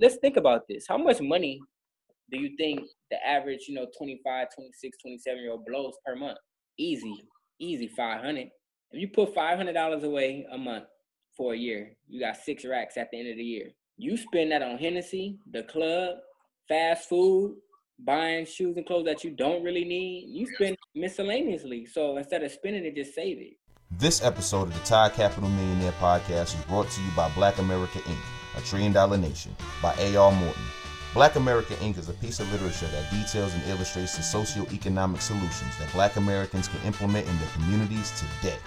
let's think about this. How much money do you think the average, you know, 25, 26, 27 year old blows per month? Easy, easy 500. If you put $500 away a month for a year, you got six racks at the end of the year. You spend that on Hennessy, the club, fast food, buying shoes and clothes that you don't really need. You spend miscellaneously. So instead of spending it, just save it. This episode of the Todd Capital Millionaire Podcast is brought to you by Black America Inc., a Trillion Dollar Nation, by A.R. Morton. Black America Inc. is a piece of literature that details and illustrates the socio-economic solutions that black Americans can implement in their communities today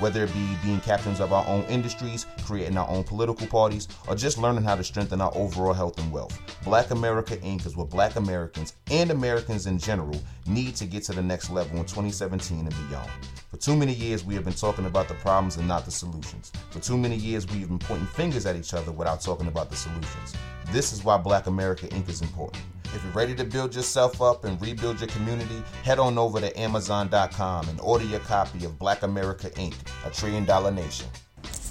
whether it be being captains of our own industries, creating our own political parties, or just learning how to strengthen our overall health and wealth. Black America Inc. is what black Americans and Americans in general need to get to the next level in 2017 and beyond. For too many years, we have been talking about the problems and not the solutions. For too many years, we have been pointing fingers at each other without talking about the solutions. This is why Black America Inc. is important. If you're ready to build yourself up and rebuild your community, head on over to Amazon.com and order your copy of Black America Inc., a trillion dollar nation.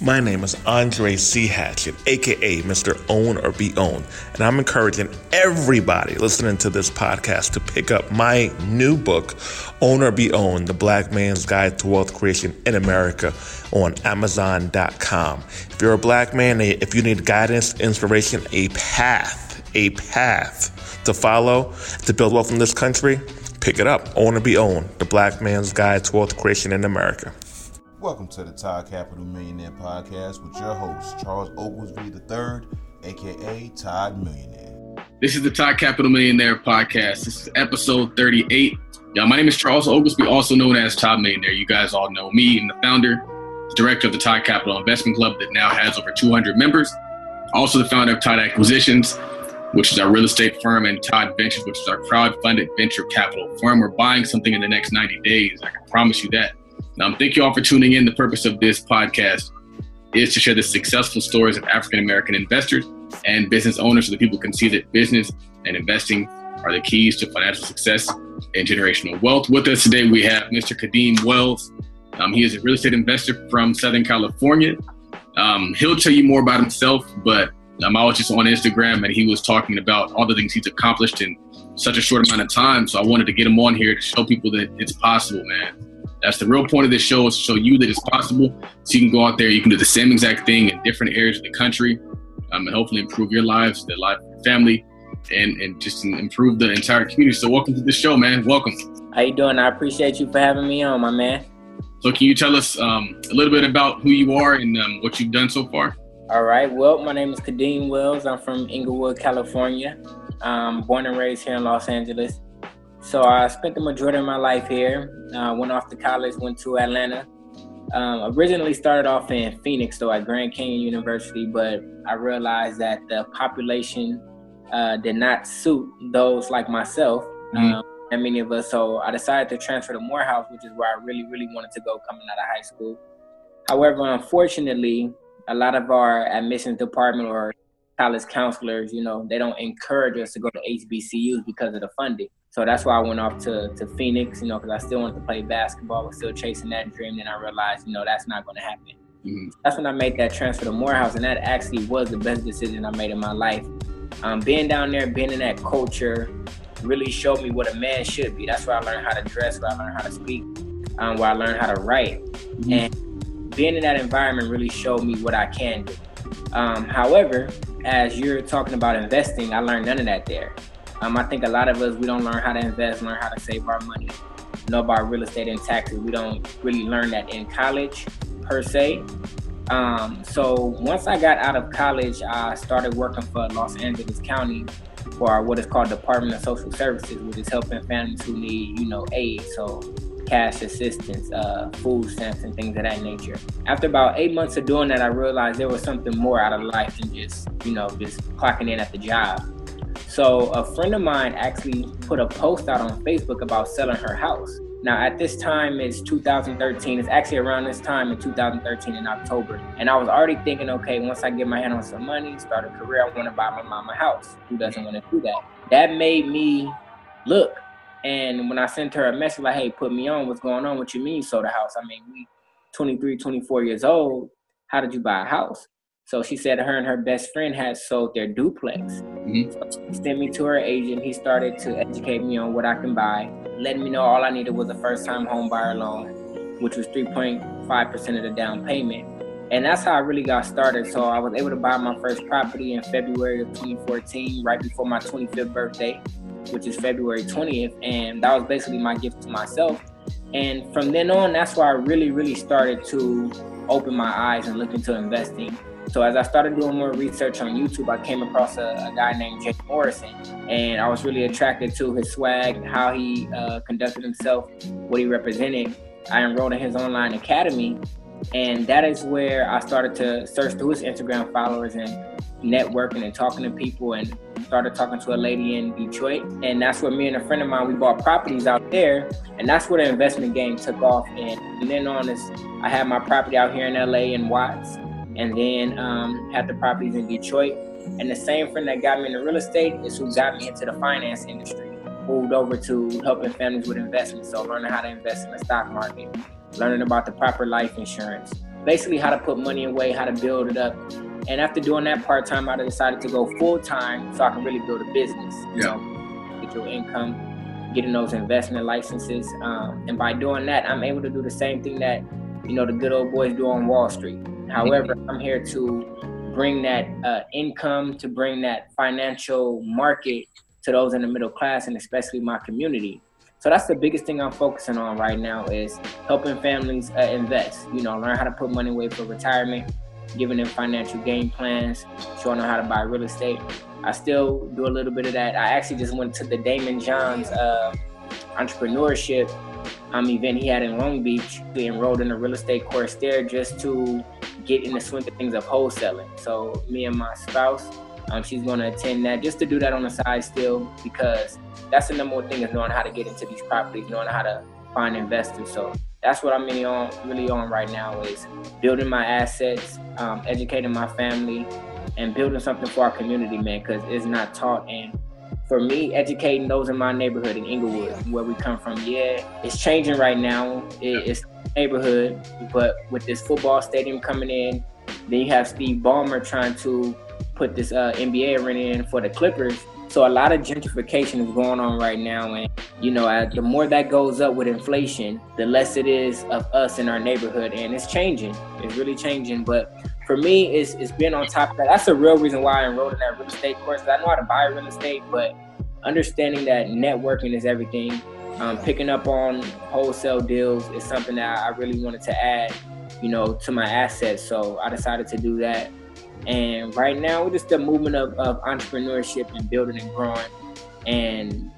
My name is Andre C. Hatchett, aka Mr. Own or Be Owned, and I'm encouraging everybody listening to this podcast to pick up my new book, Own or Be Owned The Black Man's Guide to Wealth Creation in America, on Amazon.com. If you're a black man, eh, if you need guidance, inspiration, a path, a path to follow to build wealth in this country, pick it up. Own or be owned. The Black Man's Guide to Wealth Creation in America. Welcome to the Todd Capital Millionaire Podcast with your host, Charles Oglesby III, aka Todd Millionaire. This is the Todd Capital Millionaire Podcast. This is episode 38. Y'all, my name is Charles Oglesby, also known as Todd Millionaire. You guys all know me. I'm the founder, director of the Todd Capital Investment Club that now has over 200 members. Also the founder of Todd Acquisitions, which is our real estate firm, and Todd Ventures, which is our crowd-funded venture capital firm. We're buying something in the next 90 days. I can promise you that. Um, thank you all for tuning in. The purpose of this podcast is to share the successful stories of African American investors and business owners so that people can see that business and investing are the keys to financial success and generational wealth. With us today, we have Mr. Kadeem Wells. Um, he is a real estate investor from Southern California. Um, he'll tell you more about himself, but um, I was just on Instagram and he was talking about all the things he's accomplished in such a short amount of time. So I wanted to get him on here to show people that it's possible, man. That's the real point of this show is to show you that it's possible. So you can go out there, you can do the same exact thing in different areas of the country, um, and hopefully improve your lives, the life of your family, and and just improve the entire community. So welcome to the show, man. Welcome. How you doing? I appreciate you for having me on, my man. So can you tell us um, a little bit about who you are and um, what you've done so far? All right. Well, my name is Kadeem Wells. I'm from Inglewood, California. I'm born and raised here in Los Angeles. So I spent the majority of my life here. Uh, went off to college, went to Atlanta. Um, originally started off in Phoenix, though at Grand Canyon University, but I realized that the population uh, did not suit those like myself mm-hmm. um, and many of us. So I decided to transfer to Morehouse, which is where I really, really wanted to go coming out of high school. However, unfortunately, a lot of our admissions department or college counselors, you know, they don't encourage us to go to HBCUs because of the funding. So that's why I went off to, to Phoenix, you know, because I still wanted to play basketball, was still chasing that dream. Then I realized, you know, that's not going to happen. Mm-hmm. That's when I made that transfer to Morehouse, and that actually was the best decision I made in my life. Um, being down there, being in that culture, really showed me what a man should be. That's where I learned how to dress, where I learned how to speak, um, where I learned how to write, mm-hmm. and being in that environment really showed me what I can do. Um, however, as you're talking about investing, I learned none of that there. Um, I think a lot of us we don't learn how to invest, learn how to save our money, know about real estate and taxes. We don't really learn that in college per se. Um, so once I got out of college, I started working for Los Angeles County for what is called Department of Social Services, which is helping families who need, you know, aid. So cash assistance, uh, food stamps, and things of that nature. After about eight months of doing that, I realized there was something more out of life than just, you know, just clocking in at the job. So a friend of mine actually put a post out on Facebook about selling her house. Now, at this time, it's 2013. It's actually around this time in 2013 in October. And I was already thinking, okay, once I get my hand on some money, start a career, I want to buy my mama a house. Who doesn't want to do that? That made me look, and when I sent her a message like, hey, put me on, what's going on? What you mean sold a house? I mean, we 23, 24 years old. How did you buy a house? So she said her and her best friend had sold their duplex. Mm-hmm. So she sent me to her agent. He started to educate me on what I can buy, letting me know all I needed was a first time home buyer loan, which was 3.5% of the down payment. And that's how I really got started. So I was able to buy my first property in February of 2014, right before my 25th birthday, which is February 20th. And that was basically my gift to myself. And from then on, that's where I really, really started to open my eyes and look into investing. So as I started doing more research on YouTube, I came across a, a guy named Jay Morrison, and I was really attracted to his swag, how he uh, conducted himself, what he represented. I enrolled in his online academy, and that is where I started to search through his Instagram followers and networking and talking to people and started talking to a lady in Detroit. And that's where me and a friend of mine, we bought properties out there. And that's where the investment game took off. And, and then on this, I had my property out here in LA in Watts and then um, had the properties in Detroit. And the same friend that got me into real estate is who got me into the finance industry, moved over to helping families with investments. So learning how to invest in the stock market, learning about the proper life insurance, basically how to put money away, how to build it up. And after doing that part time, I decided to go full time so I can really build a business. You yeah. know, get your income, getting those investment licenses, um, and by doing that, I'm able to do the same thing that you know the good old boys do on Wall Street. However, mm-hmm. I'm here to bring that uh, income, to bring that financial market to those in the middle class, and especially my community. So that's the biggest thing I'm focusing on right now is helping families uh, invest. You know, learn how to put money away for retirement, giving them financial game plans, showing them how to buy real estate. I still do a little bit of that. I actually just went to the Daymond John's uh, entrepreneurship um, event he had in Long Beach. We enrolled in a real estate course there just to get in the swing of things of wholesaling. So me and my spouse, um, she's going to attend that just to do that on the side still because that's the number one thing is knowing how to get into these properties, knowing how to find investors. So that's what I'm really on, really on right now is building my assets, um, educating my family, and building something for our community, man, because it's not taught. And for me, educating those in my neighborhood in Inglewood, where we come from, yeah, it's changing right now. It, it's neighborhood, but with this football stadium coming in, then you have Steve Ballmer trying to put this uh, NBA arena in for the Clippers. So a lot of gentrification is going on right now, and you know, uh, the more that goes up with inflation, the less it is of us in our neighborhood, and it's changing. It's really changing. But for me, it's it's been on top of that. That's the real reason why I enrolled in that real estate course. I know how to buy real estate, but understanding that networking is everything. Um, picking up on wholesale deals is something that I really wanted to add, you know, to my assets. So I decided to do that. And right now, we're just the movement of, of entrepreneurship and building and growing and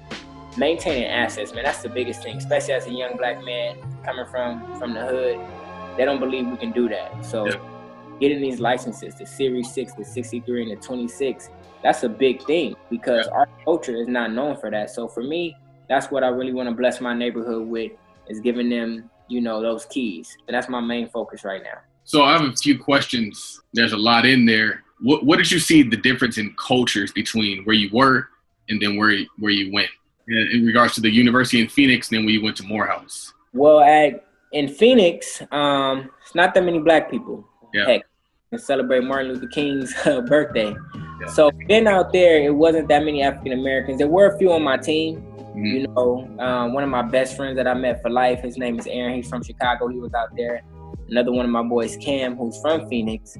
maintaining assets, man. That's the biggest thing, especially as a young black man coming from from the hood. They don't believe we can do that. So yeah. getting these licenses, the Series 6, the 63, and the 26, that's a big thing because yeah. our culture is not known for that. So for me, that's what I really want to bless my neighborhood with is giving them, you know, those keys. And that's my main focus right now. So I have a few questions. There's a lot in there. What, what did you see the difference in cultures between where you were and then where where you went in, in regards to the university in Phoenix, and then when you went to Morehouse? Well, at in Phoenix, um, it's not that many black people. Yeah. Heck, and celebrate Martin Luther King's uh, birthday. Yeah. So being out there, it wasn't that many African Americans. There were a few on my team, Mm-hmm. You know, um, one of my best friends that I met for life, his name is Aaron. He's from Chicago. He was out there. Another one of my boys, Cam, who's from Phoenix.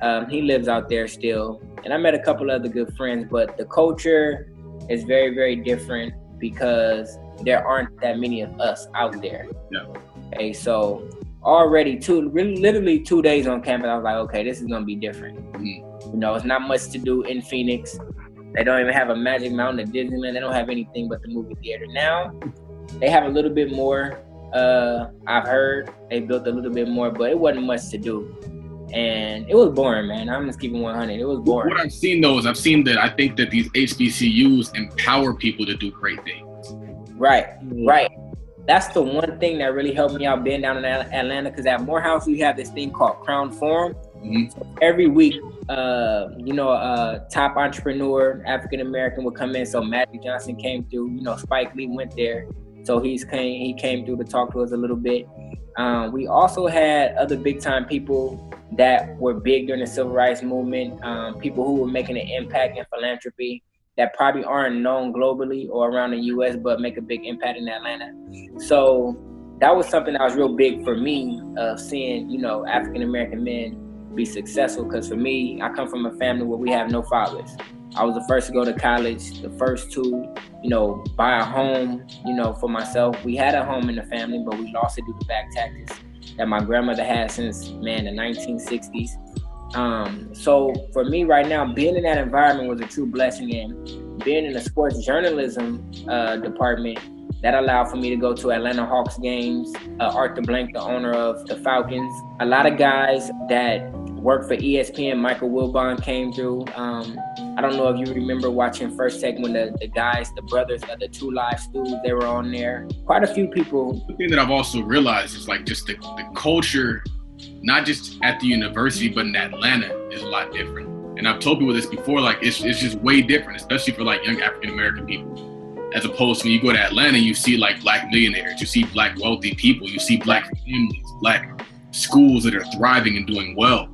Um, he lives out there still. And I met a couple other good friends, but the culture is very, very different because there aren't that many of us out there. Yeah. Okay, so already two, really, literally two days on campus, I was like, okay, this is gonna be different. Mm-hmm. You know, it's not much to do in Phoenix. They don't even have a Magic Mountain at Disneyland. They don't have anything but the movie theater. Now they have a little bit more. Uh, I've heard they built a little bit more, but it wasn't much to do. And it was boring, man. I'm just keeping 100. It was boring. What I've seen though is I've seen that I think that these HBCUs empower people to do great things. Right, right. That's the one thing that really helped me out being down in Atlanta because at Morehouse we have this thing called Crown Forum. Mm-hmm. Every week uh, you know, a top entrepreneur, African American would come in. So Magic Johnson came through. You know, Spike Lee went there, so he's came he came through to talk to us a little bit. Um, we also had other big time people that were big during the civil rights movement, um, people who were making an impact in philanthropy that probably aren't known globally or around the US, but make a big impact in Atlanta. So that was something that was real big for me of seeing, you know, African American men be successful. Because for me, I come from a family where we have no fathers. I was the first to go to college, the first to, you know, buy a home, you know, for myself. We had a home in the family, but we lost it due to back taxes that my grandmother had since man the 1960s. Um, so for me right now, being in that environment was a true blessing, and being in the sports journalism uh, department that allowed for me to go to Atlanta Hawks games. Uh, Arthur Blank, the owner of the Falcons, a lot of guys that worked for ESPN. Michael Wilbon came through. Um, I don't know if you remember watching First Take when the, the guys, the brothers, uh, the 2 Live Stews, they were on there. Quite a few people. The thing that I've also realized is like just the, the culture, not just at the university, but in Atlanta is a lot different. And I've told people this before, like it's, it's just way different, especially for like young African American people. As opposed to when you go to Atlanta, you see like black millionaires, you see black wealthy people, you see black families, black schools that are thriving and doing well.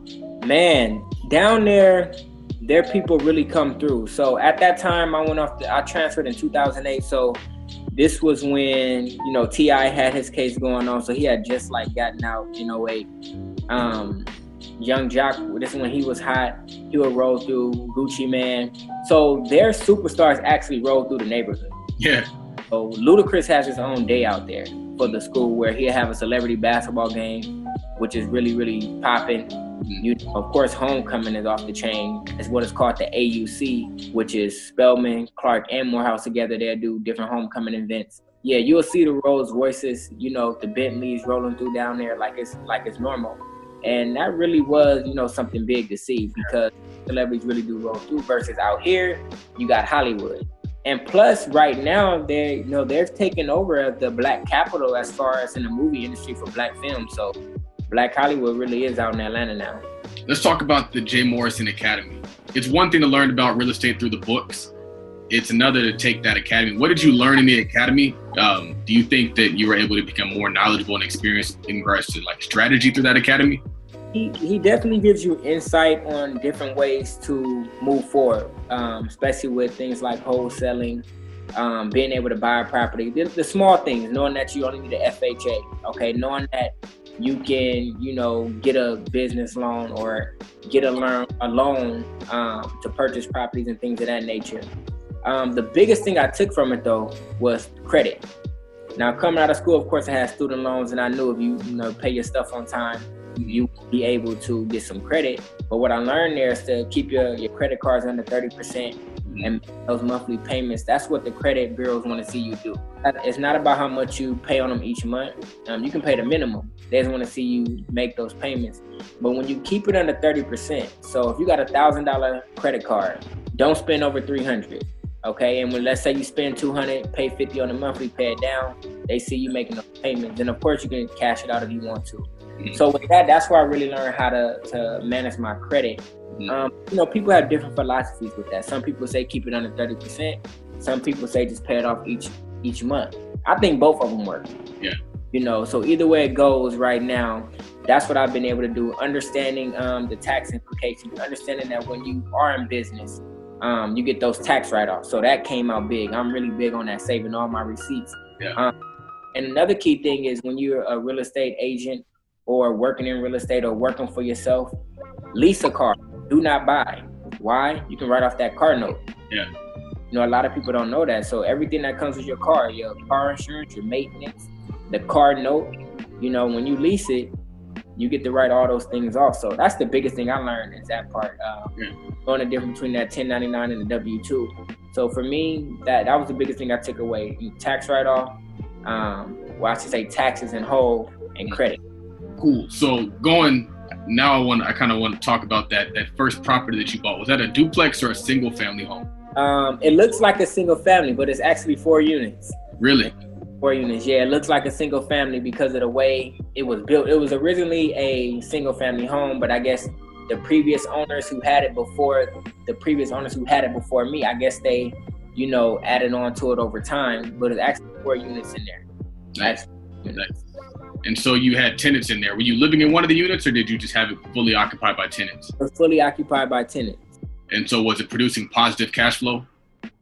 Man, down there, their people really come through. So at that time, I went off. The, I transferred in 2008. So this was when you know T.I. had his case going on. So he had just like gotten out in 08. Um, Young Joc, this is when he was hot. He would roll through Gucci Mane. So their superstars actually roll through the neighborhood. Yeah. So Ludacris has his own day out there for the school where he'll have a celebrity basketball game, which is really, really popping. You, of course, homecoming is off the chain. It's what is called the AUC, which is Spelman, Clark, and Morehouse together. They do different homecoming events. Yeah, you'll see the Rolls Royces, you know, the Bentleys rolling through down there like it's like it's normal. And that really was, you know, something big to see because celebrities really do roll through. Versus out here, you got Hollywood. And plus, right now, they you know they're taking over the black capital as far as in the movie industry for black films. So Black Hollywood really is out in Atlanta now. Let's talk about the Jay Morrison Academy. It's one thing to learn about real estate through the books. It's another to take that academy. What did you learn in the academy? Um, do you think that you were able to become more knowledgeable and experienced in regards to like strategy through that academy? He, he definitely gives you insight on different ways to move forward, um, especially with things like wholesaling, um, being able to buy a property, the, the, small things, knowing that you only need an FHA, okay, knowing that you can, you know, get a business loan or get a loan, a loan um, to purchase properties and things of that nature. Um, the biggest thing I took from it though was credit. Now coming out of school, of course, I had student loans, and I knew if you, you know, pay your stuff on time, you be able to get some credit. But what I learned there is to keep your, your credit cards under 30% and those monthly payments. That's what the credit bureaus want to see you do. It's not about how much you pay on them each month. Um, you can pay the minimum. They just want to see you make those payments. But when you keep it under 30%, so if you got a thousand dollar credit card, don't spend over 300. Okay, and when let's say you spend 200, pay 50 on the monthly, pay it down. They see you making those payments, then of course you can cash it out if you want to. Mm-hmm. So with that, that's where I really learned how to to manage my credit Mm-hmm. Um, you know, people have different philosophies with that. Some people say keep it under thirty percent. Some people say just pay it off each each month. I think both of them work. Yeah. You know, so either way it goes right now, that's what I've been able to do. Understanding um, the tax implications, understanding that when you are in business, um, you get those tax write-offs. So that came out big. I'm really big on that, saving all my receipts. Yeah. Um, and another key thing is when you're a real estate agent or working in real estate or working for yourself, lease a car do not buy. Why? You can write off that car note. Yeah. You know, a lot of people don't know that. So everything that comes with your car, your car insurance, your maintenance, the car note, you know, when you lease it, you get to write all those things off. So that's the biggest thing I learned is that part. Uh, yeah. Knowing the difference between that 1099 and the W two. So for me, that that was the biggest thing I took away: tax write off. Um, well, I should say taxes and whole and credit. Cool. So going now I want I kind of want to talk about that that first property that you bought. Was that a duplex or a single family home? Um, it looks like a single family, but it's actually four units. Really? Four units. Yeah, it looks like a single family because of the way it was built. It was originally a single family home, but I guess the previous owners who had it before the previous owners who had it before me, I guess they, you know, added on to it over time. But it's actually four units in there. Nice. nice. And so you had tenants in there. Were you living in one of the units, or did you just have it fully occupied by tenants? Was fully occupied by tenants. And so was it producing positive cash flow?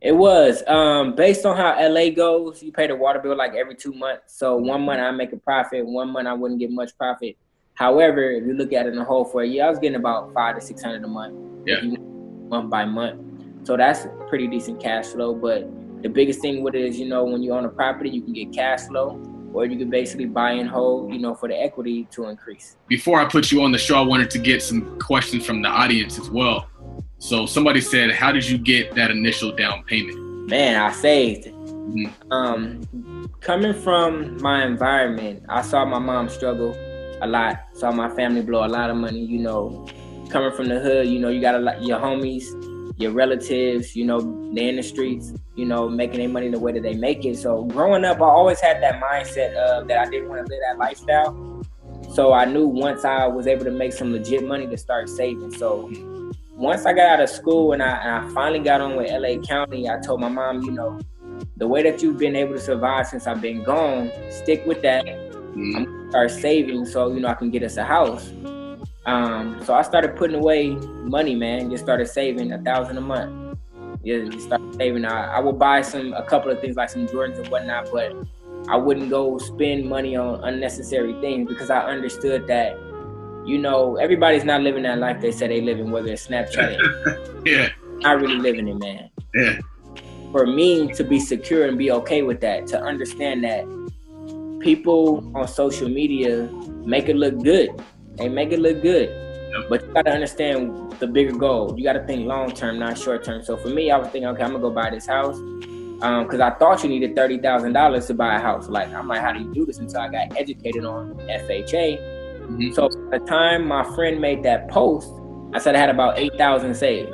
It was. Um, based on how LA goes, you pay the water bill like every two months. So one month I make a profit, one month I wouldn't get much profit. However, if you look at it in the whole for a year, I was getting about five to six hundred a month. Yeah. Month by month. So that's pretty decent cash flow. But the biggest thing with it is, you know, when you own a property, you can get cash flow or you can basically buy and hold, you know, for the equity to increase. Before I put you on the show, I wanted to get some questions from the audience as well. So somebody said, "How did you get that initial down payment?" Man, I saved. Mm-hmm. Um, coming from my environment, I saw my mom struggle a lot. Saw my family blow a lot of money. You know, coming from the hood, you know, you got a lot your homies, your relatives. You know, they in the streets. You know, making their money the way that they make it. So growing up, I always had that mindset of that I didn't want to live that lifestyle. So I knew once I was able to make some legit money to start saving. So once I got out of school and I, and I finally got on with LA County, I told my mom, you know, the way that you've been able to survive since I've been gone, stick with that. Mm-hmm. I'm gonna start saving so you know I can get us a house. Um, so I started putting away money, man. Just started saving a thousand a month. Yeah, just started saving. I, I would buy some a couple of things like some Jordans and whatnot, but I wouldn't go spend money on unnecessary things because I understood that you know, everybody's not living that life they say they live in, whether it's Snapchat. yeah. Not really living it, man. Yeah. For me to be secure and be okay with that, to understand that people on social media make it look good. They make it look good. Yep. But you gotta understand the bigger goal. You gotta think long term, not short term. So for me, I was thinking, okay, I'm gonna go buy this house. Um, cause I thought you needed thirty thousand dollars to buy a house. Like I'm like, how do you do this? Until I got educated on FHA Mm-hmm. So by the time my friend made that post, I said I had about eight thousand saved.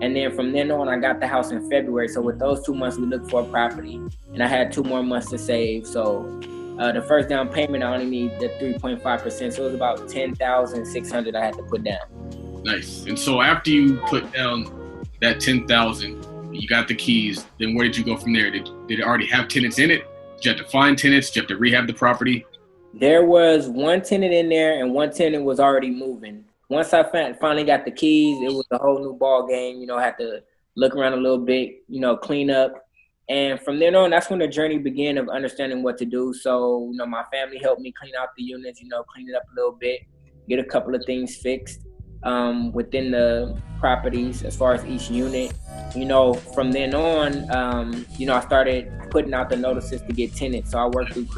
And then from then on, I got the house in February. So with those two months, we looked for a property, and I had two more months to save. So uh, the first down payment, I only need the three point five percent. So it was about ten thousand six hundred I had to put down. Nice. And so after you put down that ten thousand, you got the keys. Then where did you go from there? Did did it already have tenants in it? Did you have to find tenants? Did you have to rehab the property? There was one tenant in there, and one tenant was already moving. Once I finally got the keys, it was a whole new ball game. You know, I had to look around a little bit, you know, clean up. And from then on, that's when the journey began of understanding what to do. So, you know, my family helped me clean out the units, you know, clean it up a little bit, get a couple of things fixed um, within the properties as far as each unit. You know, from then on, um, you know, I started putting out the notices to get tenants. So I worked through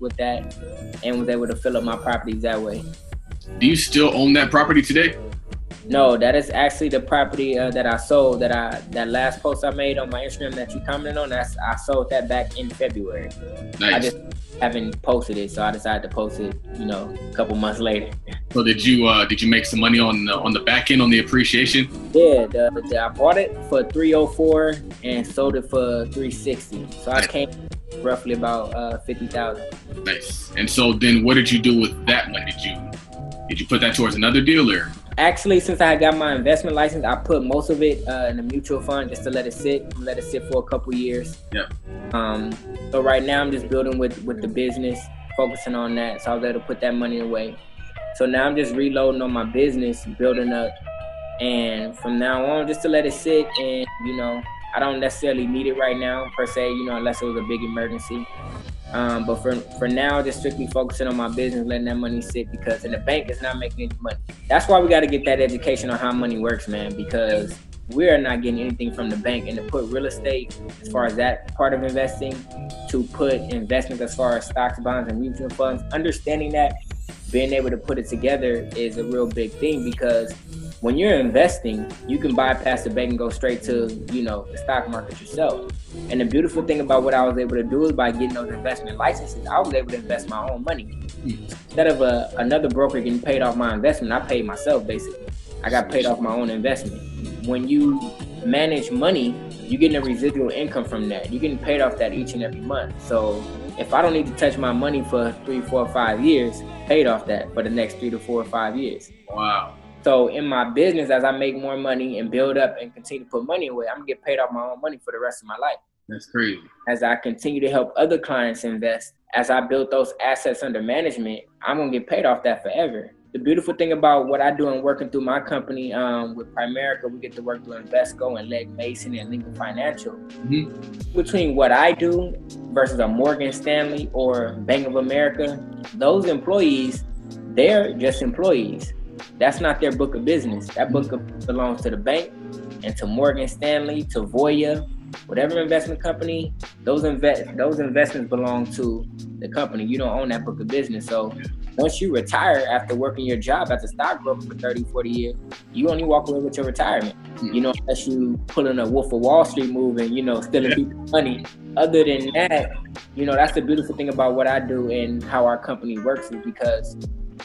with that and was able to fill up my properties that way. Do you still own that property today? No, that is actually the property uh, that I sold. That I that last post I made on my Instagram that you commented on. That's I sold that back in February. Nice. I just haven't posted it, so I decided to post it. You know, a couple months later. So did you uh, did you make some money on the, on the back end on the appreciation? Yeah, the, the, I bought it for three hundred four and sold it for three sixty. So I came roughly about uh, fifty thousand. Nice. And so then, what did you do with that money? Did you did you put that towards another dealer? Actually, since I got my investment license, I put most of it uh, in a mutual fund just to let it sit, let it sit for a couple years. Yeah. Um. So right now, I'm just building with with the business, focusing on that. So I was able to put that money away. So now I'm just reloading on my business, building up, and from now on, just to let it sit. And you know, I don't necessarily need it right now per se. You know, unless it was a big emergency. Um, but for for now, just strictly focusing on my business, letting that money sit because in the bank is not making any money. That's why we got to get that education on how money works, man. Because we are not getting anything from the bank, and to put real estate as far as that part of investing, to put investments as far as stocks, bonds, and mutual funds, understanding that, being able to put it together is a real big thing because when you're investing, you can bypass the bank and go straight to, you know, the stock market yourself. And the beautiful thing about what I was able to do is by getting those investment licenses, I was able to invest my own money. Instead of a, another broker getting paid off my investment, I paid myself basically. I got paid off my own investment. When you manage money, you're getting a residual income from that. You're getting paid off that each and every month. So if I don't need to touch my money for three, four, five years, paid off that for the next three to four or five years. Wow. So in my business, as I make more money and build up and continue to put money away, I'm gonna get paid off my own money for the rest of my life. That's crazy. As I continue to help other clients invest, as I build those assets under management, I'm gonna get paid off that forever. The beautiful thing about what I do and working through my company um, with Primerica, we get to work through Invesco and Leg Mason and Lincoln Financial. Mm-hmm. Between what I do versus a Morgan Stanley or Bank of America, those employees, they're just employees. That's not their book of business. That book belongs to the bank and to Morgan Stanley, to Voya, whatever investment company, those invest those investments belong to the company. You don't own that book of business. So once you retire after working your job as a stockbroker for 30, 40 years, you only walk away with your retirement. Mm-hmm. You know, unless you pulling a Wolf of Wall Street move and, you know, stealing yeah. people's money. Other than that, you know, that's the beautiful thing about what I do and how our company works is because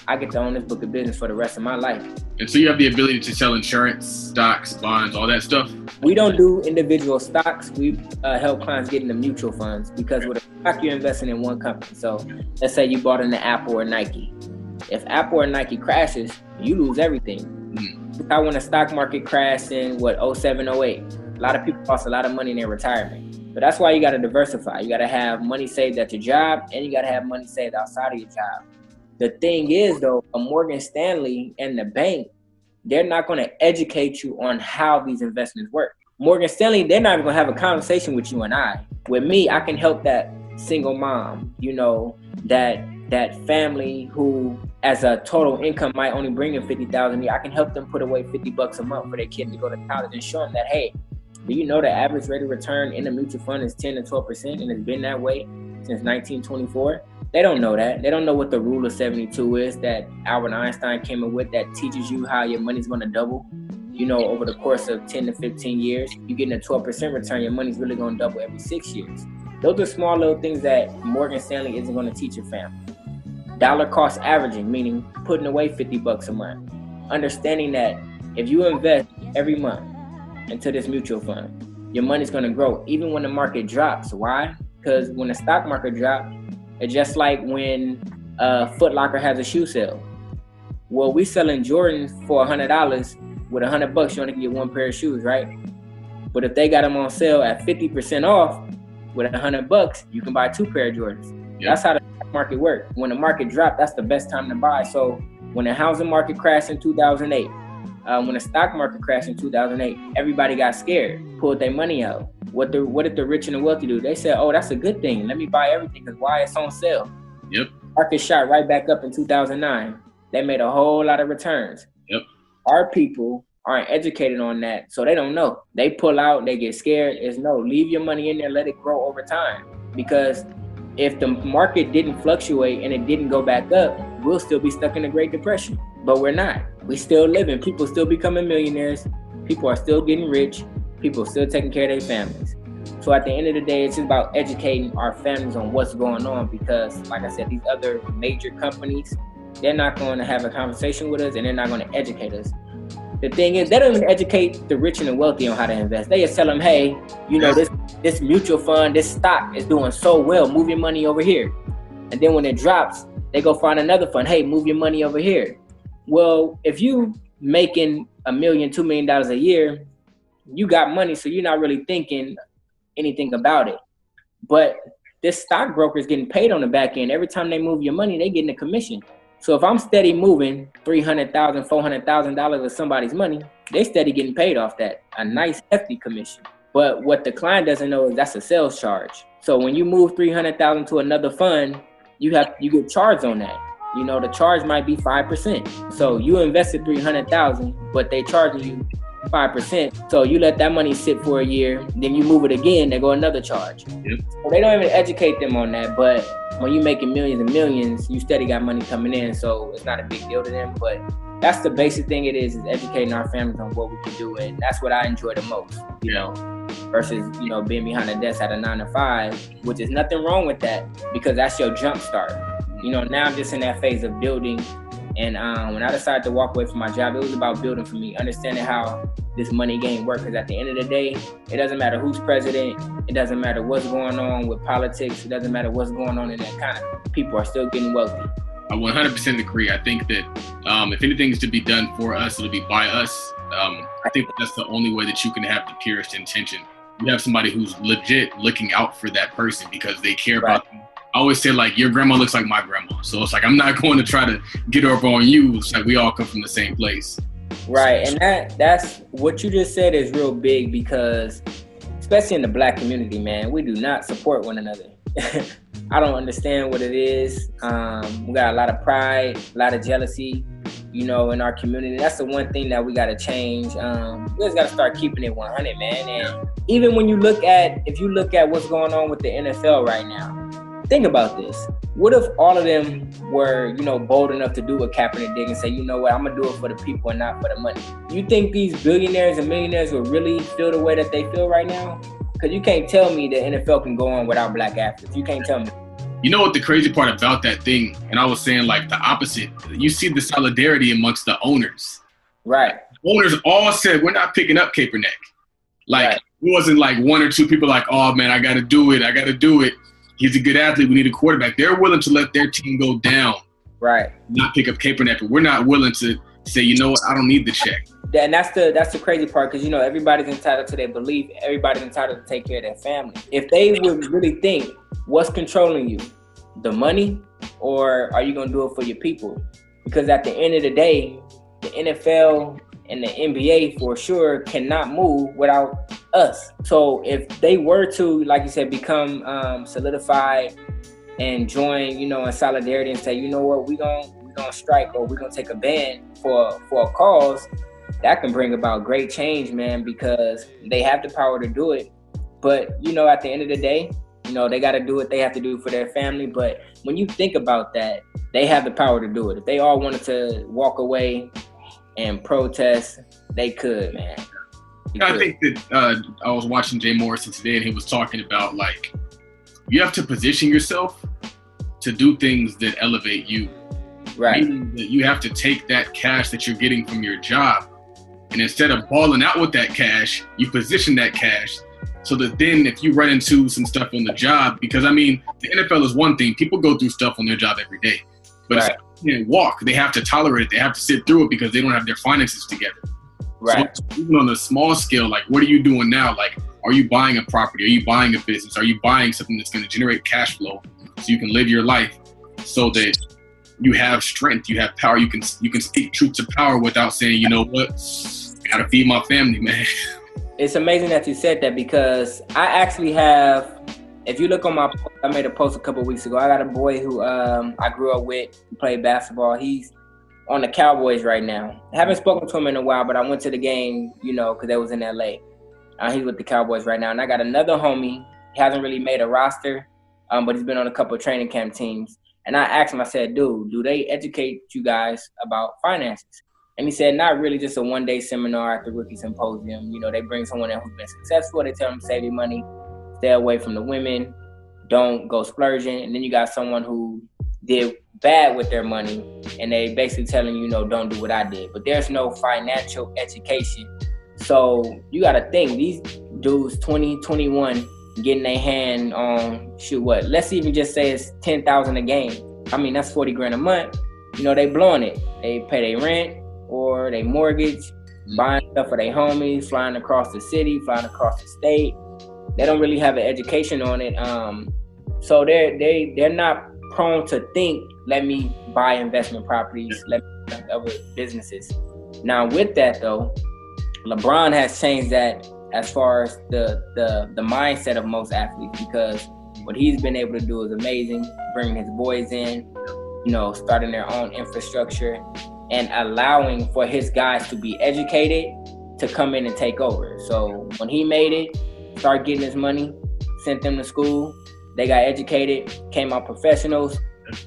I get to own this book of business for the rest of my life. And so you have the ability to sell insurance, stocks, bonds, all that stuff? We don't do individual stocks. We uh, help clients get into mutual funds because with a stock, you're investing in one company. So let's say you bought into Apple or Nike. If Apple or Nike crashes, you lose everything. Mm. I when the stock market crashed in what 07, 08, a lot of people lost a lot of money in their retirement. But that's why you got to diversify. You got to have money saved at your job, and you got to have money saved outside of your job. The thing is, though, a Morgan Stanley and the bank, they're not going to educate you on how these investments work. Morgan Stanley, they're not even going to have a conversation with you and I. With me, I can help that single mom, you know, that that family who as a total income might only bring in 50,000 I can help them put away 50 bucks a month for their kid to go to college and show them that hey, do you know the average rate of return in a mutual fund is 10 to 12% and it's been that way since 1924? They don't know that. They don't know what the rule of 72 is that Albert Einstein came up with that teaches you how your money's going to double. You know, over the course of 10 to 15 years, you're getting a 12% return, your money's really going to double every six years. Those are small little things that Morgan Stanley isn't going to teach your family. Dollar cost averaging, meaning putting away 50 bucks a month. Understanding that if you invest every month into this mutual fund, your money's going to grow even when the market drops. Why? Because when the stock market drops, it's just like when uh, Foot Locker has a shoe sale. Well, we selling Jordans for a hundred dollars. With a hundred bucks, you only get one pair of shoes, right? But if they got them on sale at fifty percent off, with a hundred bucks, you can buy two pair of Jordans. Yep. That's how the market works. When the market dropped, that's the best time to buy. So when the housing market crashed in 2008, uh, when the stock market crashed in 2008, everybody got scared, pulled their money out. What the what did the rich and the wealthy do? They said, "Oh, that's a good thing. Let me buy everything because why it's on sale." Yep. Market shot right back up in 2009. They made a whole lot of returns. Yep. Our people aren't educated on that, so they don't know. They pull out, they get scared. It's no, leave your money in there, let it grow over time. Because if the market didn't fluctuate and it didn't go back up, we'll still be stuck in the Great Depression. But we're not. We still living. People still becoming millionaires. People are still getting rich. People still taking care of their families. So at the end of the day, it's about educating our families on what's going on because, like I said, these other major companies, they're not going to have a conversation with us and they're not going to educate us. The thing is, they don't even educate the rich and the wealthy on how to invest. They just tell them, hey, you know, this this mutual fund, this stock is doing so well. Move your money over here. And then when it drops, they go find another fund. Hey, move your money over here. Well, if you making a million, two million dollars a year, you got money, so you're not really thinking anything about it. But this stockbroker is getting paid on the back end. Every time they move your money, they getting a commission. So if I'm steady moving three hundred thousand, four hundred thousand dollars of somebody's money, they steady getting paid off that. A nice hefty commission. But what the client doesn't know is that's a sales charge. So when you move three hundred thousand to another fund, you have you get charged on that you know the charge might be 5% so you invested 300000 but they charging you 5% so you let that money sit for a year then you move it again they go another charge. Yep. so they don't even educate them on that but when you're making millions and millions you steady got money coming in so it's not a big deal to them. But that's the basic thing it is is educating our families on what we can do and that's what i enjoy the most you know versus you know being behind a desk at a nine to five which is nothing wrong with that because that's your jump start you know, now I'm just in that phase of building. And um, when I decided to walk away from my job, it was about building for me, understanding how this money game works. Because at the end of the day, it doesn't matter who's president, it doesn't matter what's going on with politics, it doesn't matter what's going on in the economy. People are still getting wealthy. I 100% agree. I think that um, if anything is to be done for us, it'll be by us. Um, I think that's the only way that you can have the purest intention you have somebody who's legit looking out for that person because they care right. about them. I always say like your grandma looks like my grandma, so it's like I'm not going to try to get over on you. It's like we all come from the same place. Right, and that that's what you just said is real big because, especially in the black community, man, we do not support one another. I don't understand what it is. Um, we got a lot of pride, a lot of jealousy, you know, in our community. That's the one thing that we got to change. Um, we just got to start keeping it 100, man. And even when you look at, if you look at what's going on with the NFL right now, think about this. What if all of them were, you know, bold enough to do what Kaepernick did and say, you know what, I'm gonna do it for the people and not for the money? You think these billionaires and millionaires will really feel the way that they feel right now? Because you can't tell me the NFL can go on without black athletes. You can't tell me. You know what the crazy part about that thing, and I was saying like the opposite. You see the solidarity amongst the owners. Right. owners all said we're not picking up Kaepernick. Like right. it wasn't like one or two people like, oh man, I got to do it. I got to do it. He's a good athlete. We need a quarterback. They're willing to let their team go down. Right. Not pick up Kaepernick, but we're not willing to say, you know what, I don't need the check. And that's the that's the crazy part because you know everybody's entitled to their belief. Everybody's entitled to take care of their family. If they would really think, what's controlling you, the money, or are you gonna do it for your people? Because at the end of the day, the NFL and the NBA for sure cannot move without us. So if they were to, like you said, become um, solidified and join, you know, in solidarity and say, you know what, we gonna we gonna strike or we gonna take a ban for for a cause, that can bring about great change, man, because they have the power to do it. But you know, at the end of the day, you know, they got to do what they have to do for their family. But when you think about that, they have the power to do it. If they all wanted to walk away and protest, they could, man. I think that uh, I was watching Jay Morrison today, and he was talking about like you have to position yourself to do things that elevate you. Right. that you have to take that cash that you're getting from your job, and instead of balling out with that cash, you position that cash so that then if you run into some stuff on the job, because I mean, the NFL is one thing; people go through stuff on their job every day, but right. can't walk. They have to tolerate it. They have to sit through it because they don't have their finances together. Right. So even on a small scale, like what are you doing now? Like, are you buying a property? Are you buying a business? Are you buying something that's going to generate cash flow so you can live your life so that you have strength, you have power, you can you can speak truth to power without saying, you know what, I gotta feed my family, man. It's amazing that you said that because I actually have if you look on my I made a post a couple weeks ago. I got a boy who um, I grew up with, played basketball. He's on the Cowboys right now. I haven't spoken to him in a while, but I went to the game, you know, because they was in LA. Uh, he's with the Cowboys right now. And I got another homie. He hasn't really made a roster, um, but he's been on a couple training camp teams. And I asked him, I said, dude, do they educate you guys about finances? And he said, not really, just a one day seminar at the rookie symposium. You know, they bring someone in who's been successful, they tell them save your money, stay away from the women, don't go splurging. And then you got someone who did bad with their money and they basically telling you, know don't do what I did. But there's no financial education. So you got to think these dudes, 20, 21, getting their hand on, shoot, what? Let's even just say it's 10000 a game. I mean, that's 40 grand a month. You know, they blowing it. They pay their rent or they mortgage, buying stuff for their homies, flying across the city, flying across the state. They don't really have an education on it. Um, so they're they they're not prone to think, let me buy investment properties, let me other businesses. Now with that though, LeBron has changed that as far as the the the mindset of most athletes because what he's been able to do is amazing, bringing his boys in, you know, starting their own infrastructure and allowing for his guys to be educated to come in and take over. So when he made it, start getting his money, sent them to school, they got educated, came out professionals.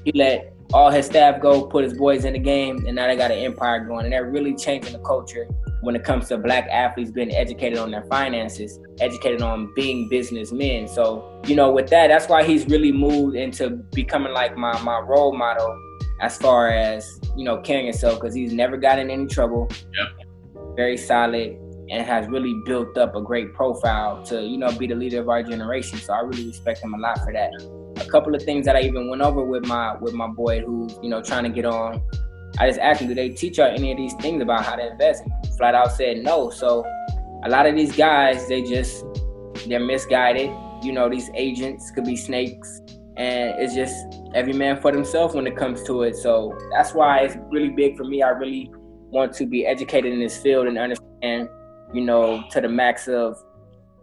He let all his staff go, put his boys in the game, and now they got an empire going. And they're really changing the culture when it comes to black athletes being educated on their finances, educated on being businessmen. So, you know, with that, that's why he's really moved into becoming like my my role model as far as, you know, carrying himself because he's never gotten in any trouble. Yep. Very solid and has really built up a great profile to, you know, be the leader of our generation. So I really respect him a lot for that. A couple of things that I even went over with my with my boy who's, you know, trying to get on. I just asked him, do they teach y'all any of these things about how to invest? Flat out said no. So a lot of these guys, they just they're misguided. You know, these agents could be snakes, and it's just every man for themselves when it comes to it. So that's why it's really big for me. I really want to be educated in this field and understand, you know, to the max of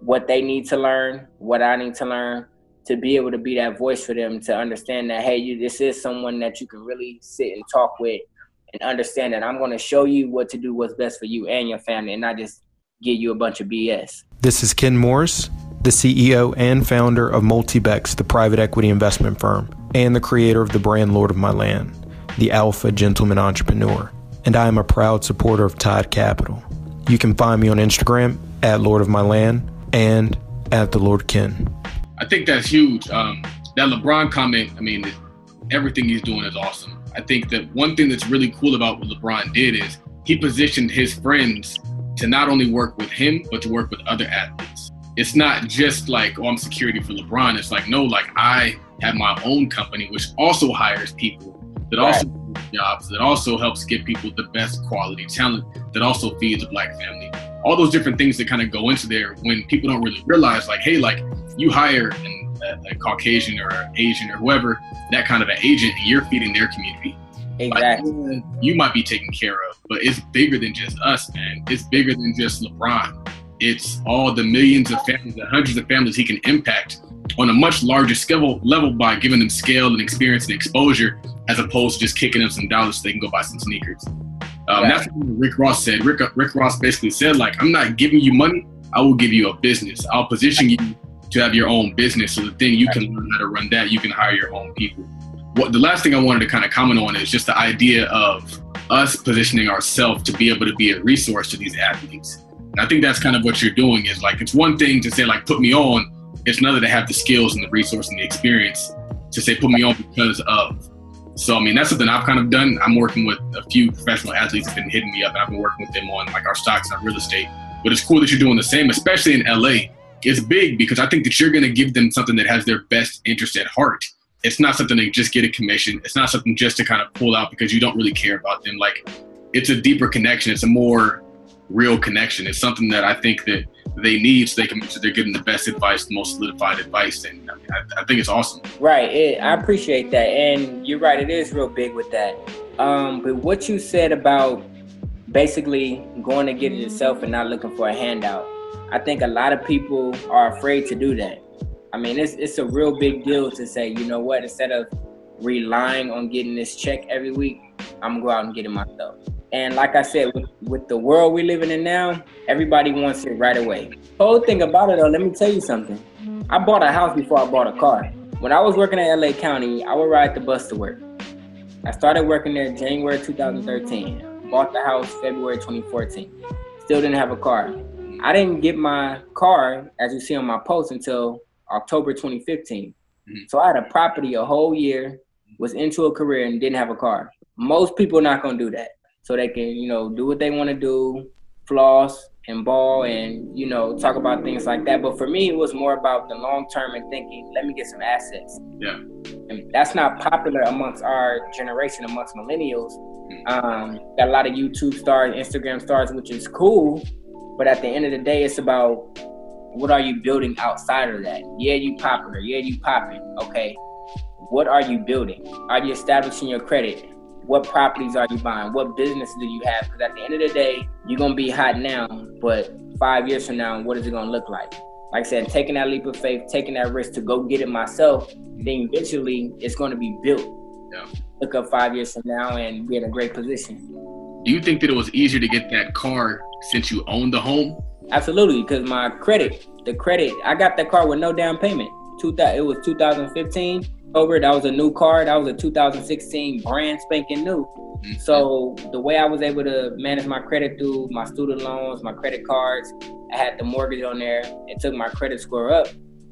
what they need to learn, what I need to learn, to be able to be that voice for them to understand that hey, you this is someone that you can really sit and talk with and understand that I'm going to show you what to do, what's best for you and your family, and not just give you a bunch of BS. This is Ken Morris, the CEO and founder of Multibex, the private equity investment firm, and the creator of the brand Lord of My Land, the Alpha Gentleman Entrepreneur. And I am a proud supporter of Tide Capital. You can find me on Instagram at Lord of My Land and at the Lord Ken. I think that's huge. Um, that LeBron comment, I mean, everything he's doing is awesome. I think that one thing that's really cool about what LeBron did is he positioned his friends to not only work with him, but to work with other athletes. It's not just like, oh, I'm security for LeBron. It's like, no, like I have my own company, which also hires people that right. also jobs, that also helps get people the best quality talent, that also feeds a black family. All those different things that kind of go into there when people don't really realize, like, hey, like you hire an, a, a, Caucasian or Asian or whoever, that kind of an agent, and you're feeding their community. Exactly. Like, you might be taken care of, but it's bigger than just us, man. It's bigger than just LeBron. It's all the millions of families, the hundreds of families he can impact on a much larger scale level by giving them scale and experience and exposure, as opposed to just kicking them some dollars so they can go buy some sneakers. Um, That's what Rick Ross said. Rick, Rick Ross basically said, like, I'm not giving you money. I will give you a business. I'll position you to have your own business. So the thing you can learn how to run that, you can hire your own people. What the last thing I wanted to kind of comment on is just the idea of us positioning ourselves to be able to be a resource to these athletes. And I think that's kind of what you're doing is like it's one thing to say like put me on, it's another to have the skills and the resource and the experience to say put me on because of. So I mean that's something I've kind of done. I'm working with a few professional athletes have been hitting me up and I've been working with them on like our stocks and our real estate. But it's cool that you're doing the same, especially in LA It's big because I think that you're going to give them something that has their best interest at heart. It's not something to just get a commission. It's not something just to kind of pull out because you don't really care about them. Like it's a deeper connection. It's a more real connection. It's something that I think that they need so they can make sure they're getting the best advice, the most solidified advice. And I, mean, I, I think it's awesome. Right. It, I appreciate that. And you're right. It is real big with that. Um, but what you said about basically going to get it yourself and not looking for a handout I think a lot of people are afraid to do that. I mean, it's it's a real big deal to say, you know what, instead of relying on getting this check every week, I'm gonna go out and get it myself. And like I said, with, with the world we're living in now, everybody wants it right away. Whole thing about it though, let me tell you something. I bought a house before I bought a car. When I was working at LA County, I would ride the bus to work. I started working there January 2013. Bought the house February 2014. Still didn't have a car. I didn't get my car, as you see on my post, until October 2015. Mm-hmm. So I had a property a whole year, was into a career, and didn't have a car. Most people are not gonna do that. So they can, you know, do what they want to do, floss and ball, and you know, talk about things like that. But for me, it was more about the long term and thinking, let me get some assets. Yeah. And that's not popular amongst our generation, amongst millennials. Mm-hmm. Um, got a lot of YouTube stars, Instagram stars, which is cool but at the end of the day, it's about what are you building outside of that? Yeah, you popular. Yeah, you popping. Okay. What are you building? Are you establishing your credit? What properties are you buying? What business do you have? Because at the end of the day, you're gonna be hot now, but five years from now, what is it gonna look like? Like I said, taking that leap of faith, taking that risk to go get it myself, then eventually it's gonna be built. Yeah. Look up five years from now and be in a great position. Do you think that it was easier to get that car since you owned the home? Absolutely, because my credit, the credit, I got that car with no down payment. Two it was 2015 over. That was a new car. That was a 2016 brand spanking new. Mm-hmm. So the way I was able to manage my credit through my student loans, my credit cards, I had the mortgage on there. It took my credit score up.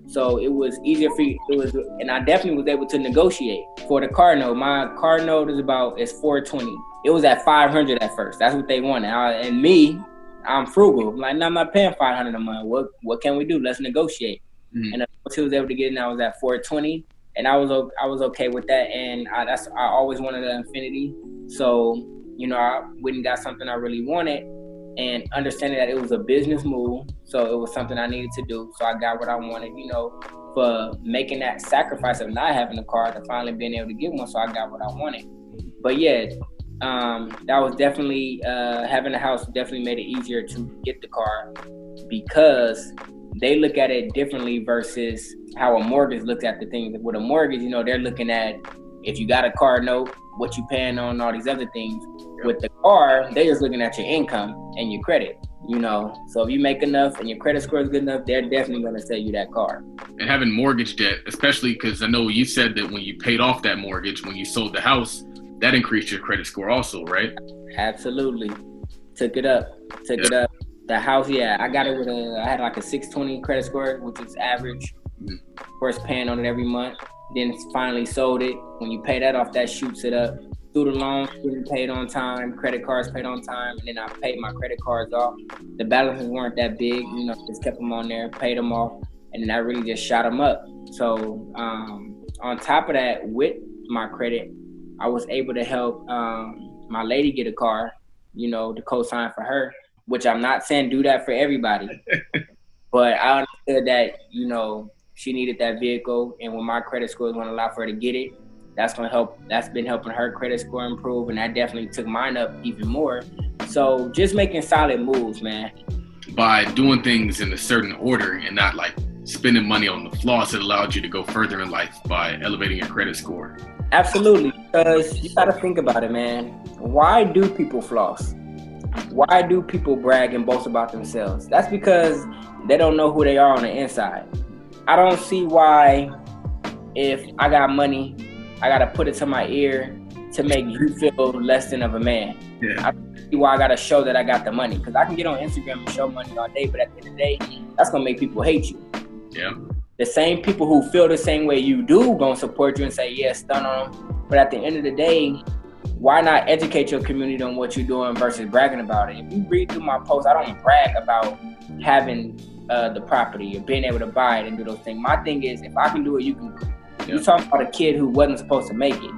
So it was easier for you. It was, and I definitely was able to negotiate for the car note. My car note is about it's 420. It was at 500 at first. That's what they wanted. I, and me, I'm frugal. I'm like, no, I'm not paying 500 a month. What what can we do? Let's negotiate. Mm-hmm. And once he was able to get in, I was at 420, and I was I was okay with that. And I that's I always wanted an Infiniti, so you know I went and got something I really wanted. and understanding that it was a business move. So it was something I needed to do. So I got what I wanted, you know, for making that sacrifice of not having a car to finally being able to get one. So I got what I wanted. But yeah, um, that was definitely uh, having a house definitely made it easier to get the car because they look at it differently versus how a mortgage looks at the things. With a mortgage, you know, they're looking at if you got a car note, what you paying on, all these other things. With the car, they're just looking at your income and your credit. You know, so if you make enough and your credit score is good enough, they're definitely going to sell you that car. And having mortgage debt, especially because I know you said that when you paid off that mortgage, when you sold the house, that increased your credit score also, right? Absolutely. Took it up. Took yeah. it up. The house, yeah, I got it with a. I had like a 620 credit score, which is average. Mm-hmm. First paying on it every month. Then finally sold it. When you pay that off, that shoots it up. Student loans getting paid on time, credit cards paid on time, and then I paid my credit cards off. The balances weren't that big, you know, just kept them on there, paid them off, and then I really just shot them up. So um, on top of that, with my credit, I was able to help um, my lady get a car, you know, to co-sign for her. Which I'm not saying do that for everybody, but I understood that you know she needed that vehicle, and when my credit score is going to allow for her to get it, that's going to help. That's been helping her credit score improve, and that definitely took mine up even more. So just making solid moves, man. By doing things in a certain order and not like spending money on the floss, it allowed you to go further in life by elevating your credit score. Absolutely, because you got to think about it, man. Why do people floss? Why do people brag and boast about themselves? That's because they don't know who they are on the inside. I don't see why, if I got money, I gotta put it to my ear to make you feel less than of a man. Yeah. I see why I gotta show that I got the money because I can get on Instagram and show money all day, but at the end of the day, that's gonna make people hate you. Yeah the same people who feel the same way you do gonna support you and say, yeah, stun on them. But at the end of the day, why not educate your community on what you're doing versus bragging about it? If you read through my posts, I don't brag about having uh, the property or being able to buy it and do those things. My thing is, if I can do it, you can do it. Yep. You're talking about a kid who wasn't supposed to make it.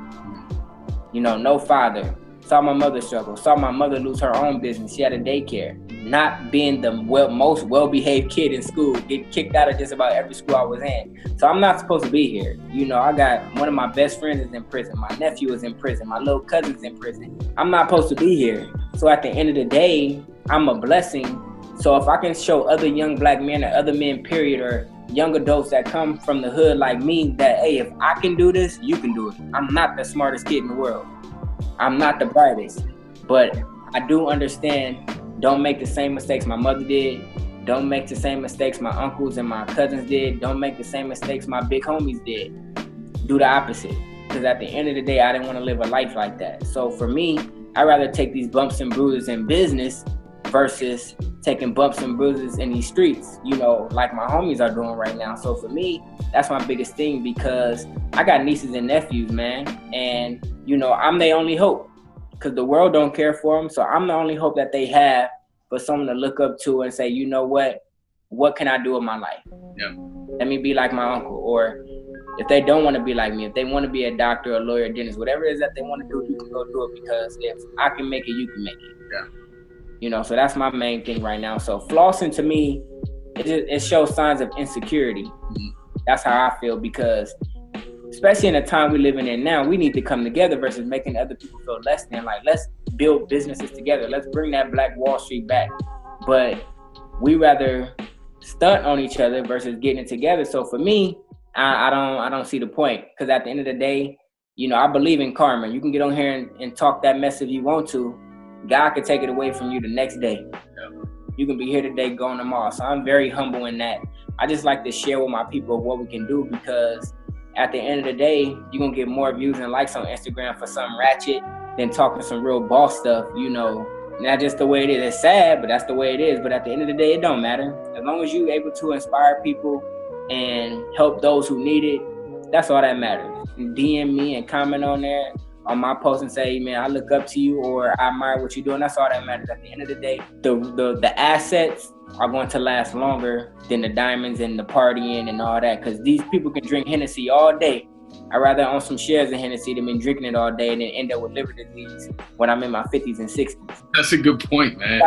You know, no father, saw my mother struggle, saw my mother lose her own business. She had a daycare. Not being the well, most well behaved kid in school, get kicked out of just about every school I was in. So I'm not supposed to be here. You know, I got one of my best friends is in prison. My nephew is in prison. My little cousin's in prison. I'm not supposed to be here. So at the end of the day, I'm a blessing. So if I can show other young black men or other men, period, or young adults that come from the hood like me that hey, if I can do this, you can do it. I'm not the smartest kid in the world. I'm not the brightest, but I do understand. Don't make the same mistakes my mother did. Don't make the same mistakes my uncles and my cousins did. Don't make the same mistakes my big homies did. Do the opposite. Because at the end of the day, I didn't want to live a life like that. So for me, I'd rather take these bumps and bruises in business versus taking bumps and bruises in these streets, you know, like my homies are doing right now. So for me, that's my biggest thing because I got nieces and nephews, man. And you know, I'm the only hope because the world don't care for them. So I'm the only hope that they have for someone to look up to and say, you know what, what can I do with my life? Yeah. Let me be like my uncle. Or if they don't want to be like me, if they want to be a doctor, a lawyer, a dentist, whatever it is that they want to do, you can go do it because if I can make it, you can make it. Yeah. You know, so that's my main thing right now. So flossing to me, it, just, it shows signs of insecurity. Mm-hmm. That's how I feel because especially in the time we're living in now, we need to come together versus making other people feel less than. Like, let's build businesses together. Let's bring that Black Wall Street back. But we rather stunt on each other versus getting it together. So for me, I, I don't I don't see the point because at the end of the day, you know, I believe in karma. You can get on here and, and talk that mess if you want to. God could take it away from you the next day. You can be here today, going tomorrow. So I'm very humble in that. I just like to share with my people what we can do because at the end of the day, you're gonna get more views and likes on Instagram for some ratchet than talking some real boss stuff, you know. Not just the way it is. It's sad, but that's the way it is. But at the end of the day, it don't matter. As long as you're able to inspire people and help those who need it, that's all that matters. DM me and comment on there on my post and say, man, I look up to you or I admire what you're doing. That's all that matters. At the end of the day, the the, the assets are going to last longer than the diamonds and the partying and all that. Because these people can drink Hennessy all day I'd rather own some shares of Hennessy than been drinking it all day and then end up with liver disease when I'm in my 50s and 60s. That's a good point, man.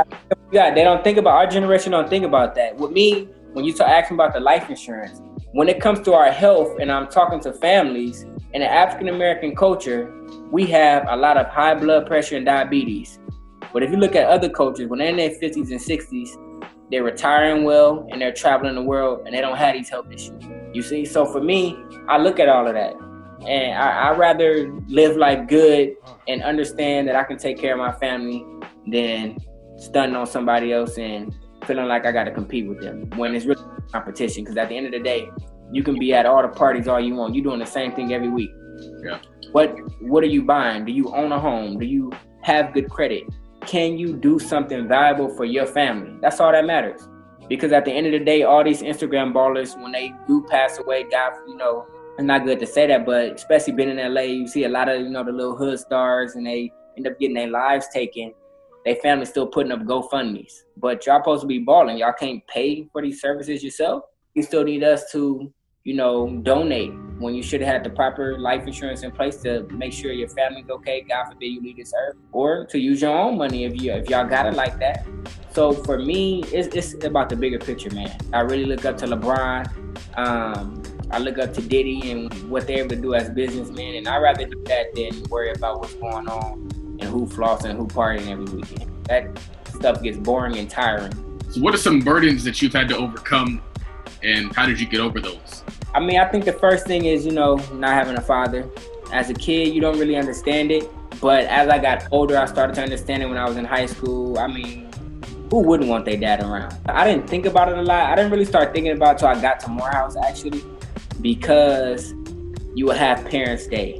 Yeah, they don't think about our generation. Don't think about that. With me, when you start asking about the life insurance, when it comes to our health, and I'm talking to families in the African American culture, we have a lot of high blood pressure and diabetes. But if you look at other cultures, when they're in their 50s and 60s, they're retiring well and they're traveling the world and they don't have these health issues. You see, so for me, I look at all of that and I, I rather live life good and understand that I can take care of my family than stunning on somebody else and feeling like I got to compete with them when it's really competition. Because at the end of the day, you can be at all the parties all you want. You're doing the same thing every week. Yeah. What What are you buying? Do you own a home? Do you have good credit? Can you do something valuable for your family? That's all that matters. Because at the end of the day, all these Instagram ballers, when they do pass away, God, you know, it's not good to say that, but especially being in LA, you see a lot of you know the little hood stars, and they end up getting their lives taken. Their family still putting up GoFundmes, but y'all supposed to be balling. Y'all can't pay for these services yourself. You still need us to, you know, donate when you should have had the proper life insurance in place to make sure your family's okay. God forbid you leave this earth, or to use your own money if you if y'all got it like that. So for me, it's, it's about the bigger picture, man. I really look up to LeBron. Um, I look up to Diddy and what they're able to do as businessmen, and I'd rather do that than worry about what's going on and who flossing and who partying every weekend. That stuff gets boring and tiring. So, what are some burdens that you've had to overcome, and how did you get over those? I mean, I think the first thing is, you know, not having a father. As a kid, you don't really understand it, but as I got older, I started to understand it when I was in high school. I mean, who wouldn't want their dad around? I didn't think about it a lot. I didn't really start thinking about it till I got to Morehouse actually because you would have Parents Day.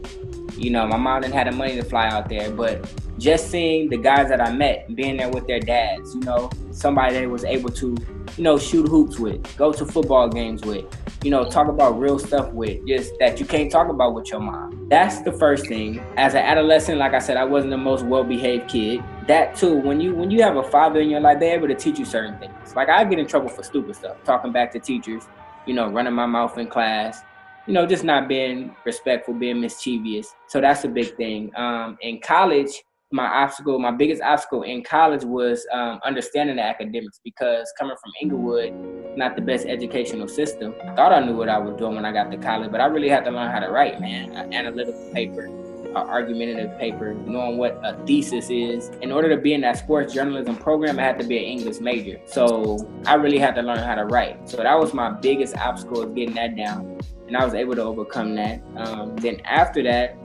You know, my mom didn't have the money to fly out there, but just seeing the guys that I met, being there with their dads, you know, somebody that was able to, you know, shoot hoops with, go to football games with, you know, talk about real stuff with, just that you can't talk about with your mom. That's the first thing. As an adolescent, like I said, I wasn't the most well-behaved kid. That too, when you when you have a father in your life, they're able to teach you certain things. Like I get in trouble for stupid stuff, talking back to teachers, you know, running my mouth in class, you know, just not being respectful, being mischievous. So that's a big thing. Um, in college, my obstacle, my biggest obstacle in college was um, understanding the academics because coming from Inglewood, not the best educational system. I thought I knew what I was doing when I got to college, but I really had to learn how to write, man. An analytical paper, an argumentative paper, knowing what a thesis is. In order to be in that sports journalism program, I had to be an English major. So I really had to learn how to write. So that was my biggest obstacle of getting that down. And I was able to overcome that. Um, then after that,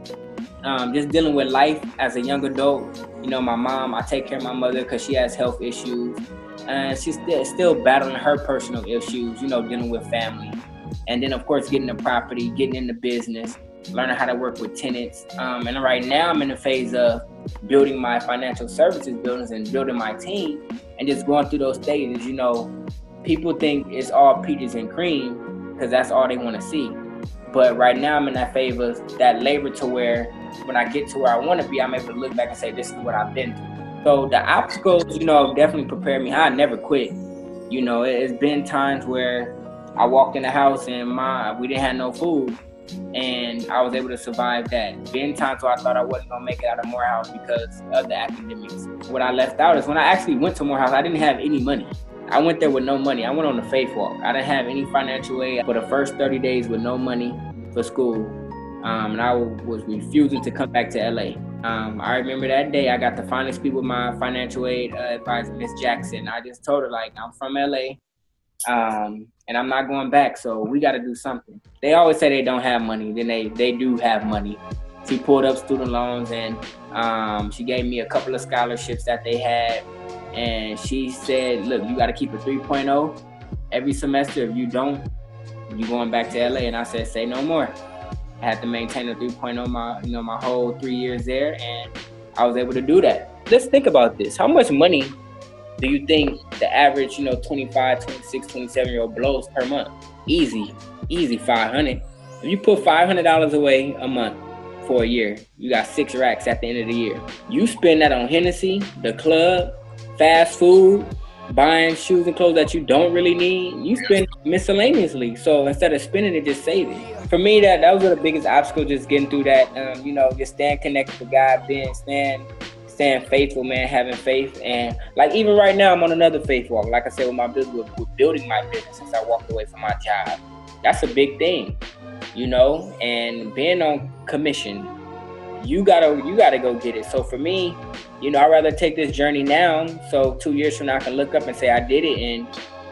um, just dealing with life as a young adult. You know, my mom, I take care of my mother because she has health issues. And she's still, battling her personal issues, you know, dealing with family. And then, of course, getting the property, getting into business learning how to work with tenants. Um, and right now, I'm in the phase of building my financial services buildings and building my team and just going through those stages. You know, people think it's all peaches and cream because that's all they want to see. But right now, I'm in that phase of that labor to where when I get to where I want to be, I'm able to look back and say, this is what I've been through. So the obstacles, you know, definitely prepared me. I never quit. You know, it's been times where I walked in the house and my we didn't have no food and I was able to survive that. Been times where I thought I wasn't gonna make it out of Morehouse because of the academics. What I left out is when I actually went to Morehouse, I didn't have any money. I went there with no money. I went on the faith walk. I didn't have any financial aid for the first 30 days with no money for school. Um, and I was refusing to come back to LA. Um, I remember that day I got to finally speak with my financial aid uh, advisor, Miss Jackson. I just told her like, I'm from LA. Um, and I'm not going back. So we got to do something. They always say they don't have money, then they they do have money. She pulled up student loans and um, she gave me a couple of scholarships that they had, and she said, "Look, you got to keep a 3.0 every semester. If you don't, you're going back to LA." And I said, "Say no more." I had to maintain a 3.0 my you know my whole three years there, and I was able to do that. Let's think about this. How much money do you think the average, you know, 25, 26, 27 year old blows per month? Easy, easy 500. If you put $500 away a month for a year, you got six racks at the end of the year. You spend that on Hennessy, the club, fast food, buying shoes and clothes that you don't really need. You spend miscellaneously. So instead of spending it, just save it. For me, that that was the biggest obstacle, just getting through that. Um, you know, just staying connected to God, being staying staying faithful, man, having faith, and like even right now, I'm on another faith walk. Like I said, with my business, with, with building my business since I walked away from my job. That's a big thing, you know, and being on commission. You gotta you gotta go get it. So for me, you know, I'd rather take this journey now. So two years from now, I can look up and say I did it, and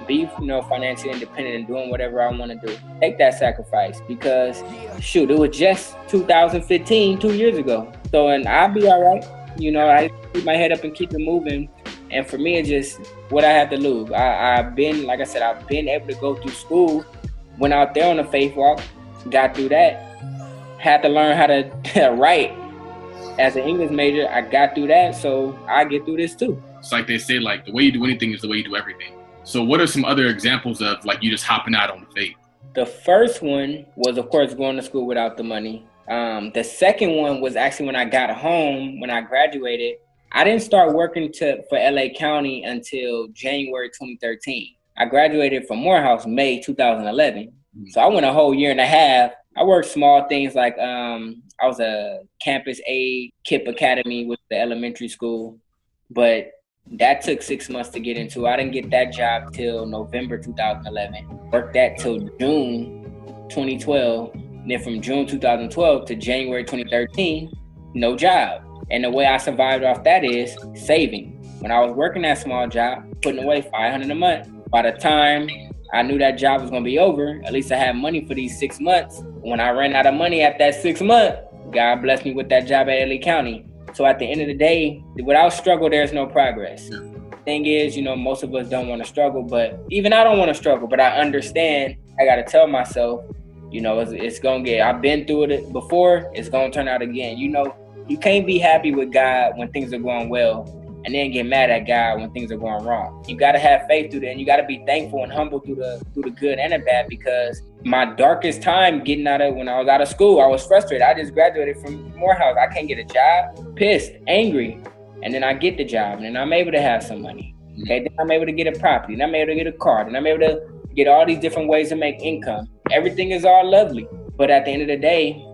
be you know financially independent and doing whatever I want to do. Take that sacrifice because shoot, it was just 2015, two years ago. So and I'll be all right. You know, I keep my head up and keep it moving. And for me, it's just what I have to lose. I, I've been, like I said, I've been able to go through school, went out there on a faith walk, got through that, had to learn how to write as an English major. I got through that, so I get through this too. It's like they say, like the way you do anything is the way you do everything. So, what are some other examples of like you just hopping out on faith? The first one was, of course, going to school without the money. Um, the second one was actually when I got home, when I graduated. I didn't start working to for LA County until January 2013. I graduated from Morehouse May 2011. Mm-hmm. So I went a whole year and a half. I worked small things like um, I was a campus aide, KIPP Academy with the elementary school, but that took six months to get into. I didn't get that job till November 2011. Worked that till June 2012. And then from June 2012 to January 2013, no job. And the way I survived off that is saving. When I was working that small job, putting away 500 a month. By the time I knew that job was gonna be over, at least I had money for these six months. When I ran out of money at that six month, God blessed me with that job at LA County. So at the end of the day, without struggle, there's no progress. Thing is, you know, most of us don't want to struggle, but even I don't want to struggle, but I understand I got to tell myself, you know, it's, it's going to get, I've been through it before, it's going to turn out again. You know, you can't be happy with God when things are going well and then get mad at God when things are going wrong. You got to have faith through that, and you got to be thankful and humble through the through the good and the bad. Because my darkest time getting out of when I was out of school, I was frustrated. I just graduated from Morehouse. I can't get a job, pissed, angry, and then I get the job, and then I'm able to have some money. Okay, then I'm able to get a property, and I'm able to get a car, and I'm able to get all these different ways to make income. Everything is all lovely, but at the end of the day,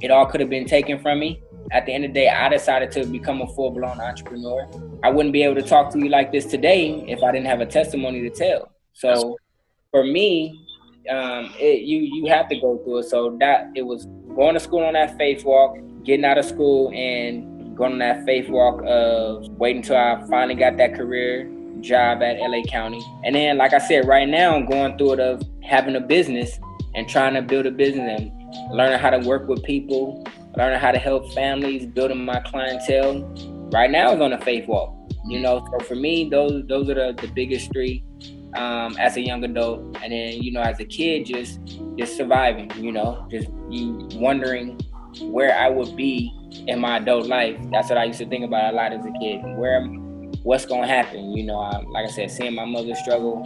it all could have been taken from me at the end of the day, I decided to become a full blown entrepreneur. I wouldn't be able to talk to you like this today if I didn't have a testimony to tell. So for me, um, it, you you have to go through it. So that it was going to school on that faith walk, getting out of school, and going on that faith walk of waiting until I finally got that career job at LA County. And then, like I said, right now I'm going through it of having a business and trying to build a business and learning how to work with people, learning how to help families, building my clientele. Right now is on a faith walk. You know, so for me, those those are the, the biggest three um, as a young adult, and then you know, as a kid, just just surviving. You know, just you wondering where I would be in my adult life. That's what I used to think about a lot as a kid. Where, what's gonna happen? You know, I, like I said, seeing my mother struggle,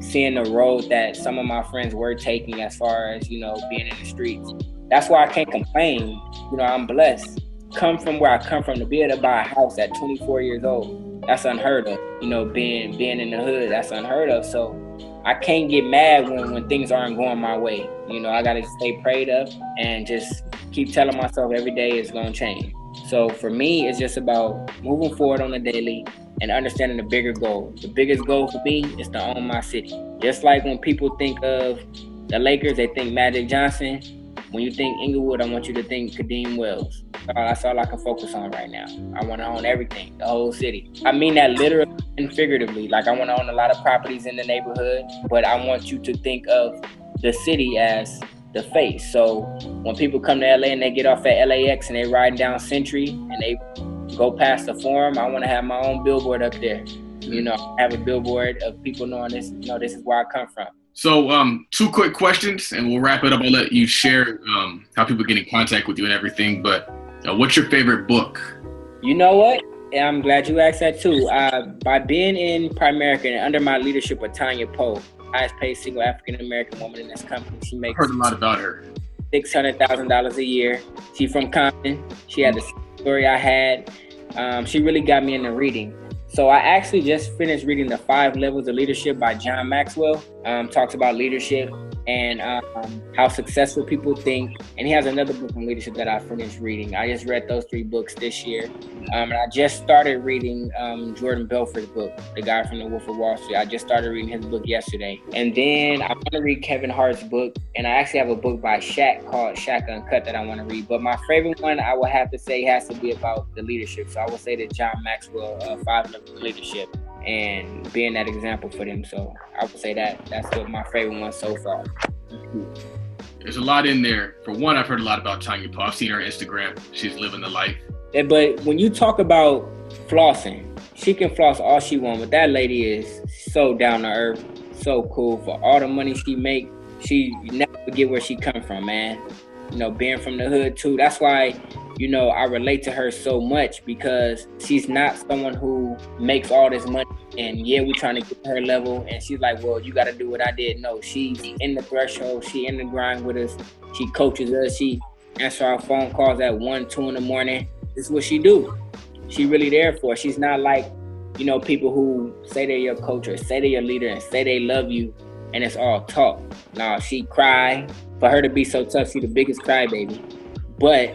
seeing the road that some of my friends were taking as far as you know being in the streets that's why I can't complain. You know, I'm blessed. Come from where I come from to be able to buy a house at 24 years old. That's unheard of. You know, being being in the hood, that's unheard of. So I can't get mad when, when things aren't going my way. You know, I gotta stay prayed up and just keep telling myself every day is gonna change. So for me, it's just about moving forward on the daily and understanding the bigger goal. The biggest goal for me is to own my city. Just like when people think of the Lakers, they think Magic Johnson. When you think Inglewood, I want you to think Kadeem Wells. That's all I can focus on right now. I want to own everything, the whole city. I mean that literally and figuratively. Like I want to own a lot of properties in the neighborhood, but I want you to think of the city as the face. So when people come to LA and they get off at LAX and they ride down Century and they go past the forum, I want to have my own billboard up there. You know, have a billboard of people knowing this. You know, this is where I come from. So, um, two quick questions, and we'll wrap it up. I'll let you share um, how people get in contact with you and everything. But uh, what's your favorite book? You know what? I'm glad you asked that too. Uh, by being in Primerica and under my leadership of Tanya Poe, highest paid single African American woman in this company. She makes heard a lot about her. Six hundred thousand dollars a year. She from Compton. She had the story I had. Um, she really got me into reading. So I actually just finished reading the Five Levels of Leadership by John Maxwell. Um, talks about leadership and um, how successful people think. And he has another book on leadership that I finished reading. I just read those three books this year. Um, and I just started reading um, Jordan Belfort's book, the guy from The Wolf of Wall Street. I just started reading his book yesterday. And then I want to read Kevin Hart's book. And I actually have a book by Shaq called Shaq Uncut that I want to read. But my favorite one I would have to say has to be about the leadership. So I would say that John Maxwell, uh, Five Levels of Leadership and being that example for them. So I would say that that's what my favorite one so far. There's a lot in there. For one, I've heard a lot about Tanya Paul. I've seen her on Instagram. She's living the life. Yeah, but when you talk about flossing, she can floss all she wants, but that lady is so down to earth, so cool. For all the money she make, she never forget where she come from, man. You know, being from the hood too. That's why you know, I relate to her so much because she's not someone who makes all this money. And yeah, we're trying to get her level. And she's like, well, you got to do what I did. No, she's in the threshold. She in the grind with us. She coaches us. She answers our phone calls at one, two in the morning. This is what she do. She really there for. She's not like, you know, people who say they're your coach or say they're your leader and say they love you and it's all talk. Nah, she cry. For her to be so tough, she the biggest crybaby. But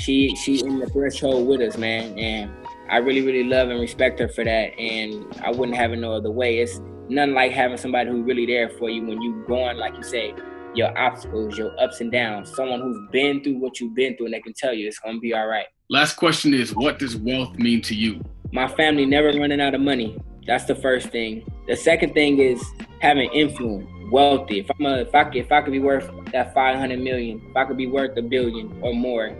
she she in the threshold with us, man, and I really really love and respect her for that. And I wouldn't have it no other way. It's nothing like having somebody who's really there for you when you going, like you say, your obstacles, your ups and downs. Someone who's been through what you've been through, and they can tell you it's gonna be all right. Last question is, what does wealth mean to you? My family never running out of money. That's the first thing. The second thing is having influence, wealthy. If I'm a, if I if I could be worth that 500 million, if I could be worth a billion or more,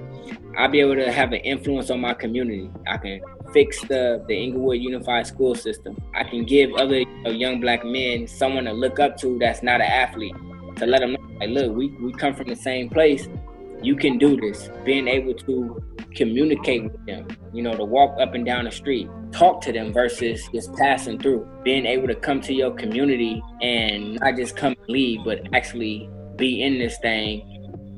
I'll be able to have an influence on my community. I can fix the the Inglewood Unified School System. I can give other you know, young black men someone to look up to that's not an athlete to let them know, like, look, we, we come from the same place. You can do this. Being able to communicate with them, you know, to walk up and down the street, talk to them versus just passing through. Being able to come to your community and not just come and leave, but actually be in this thing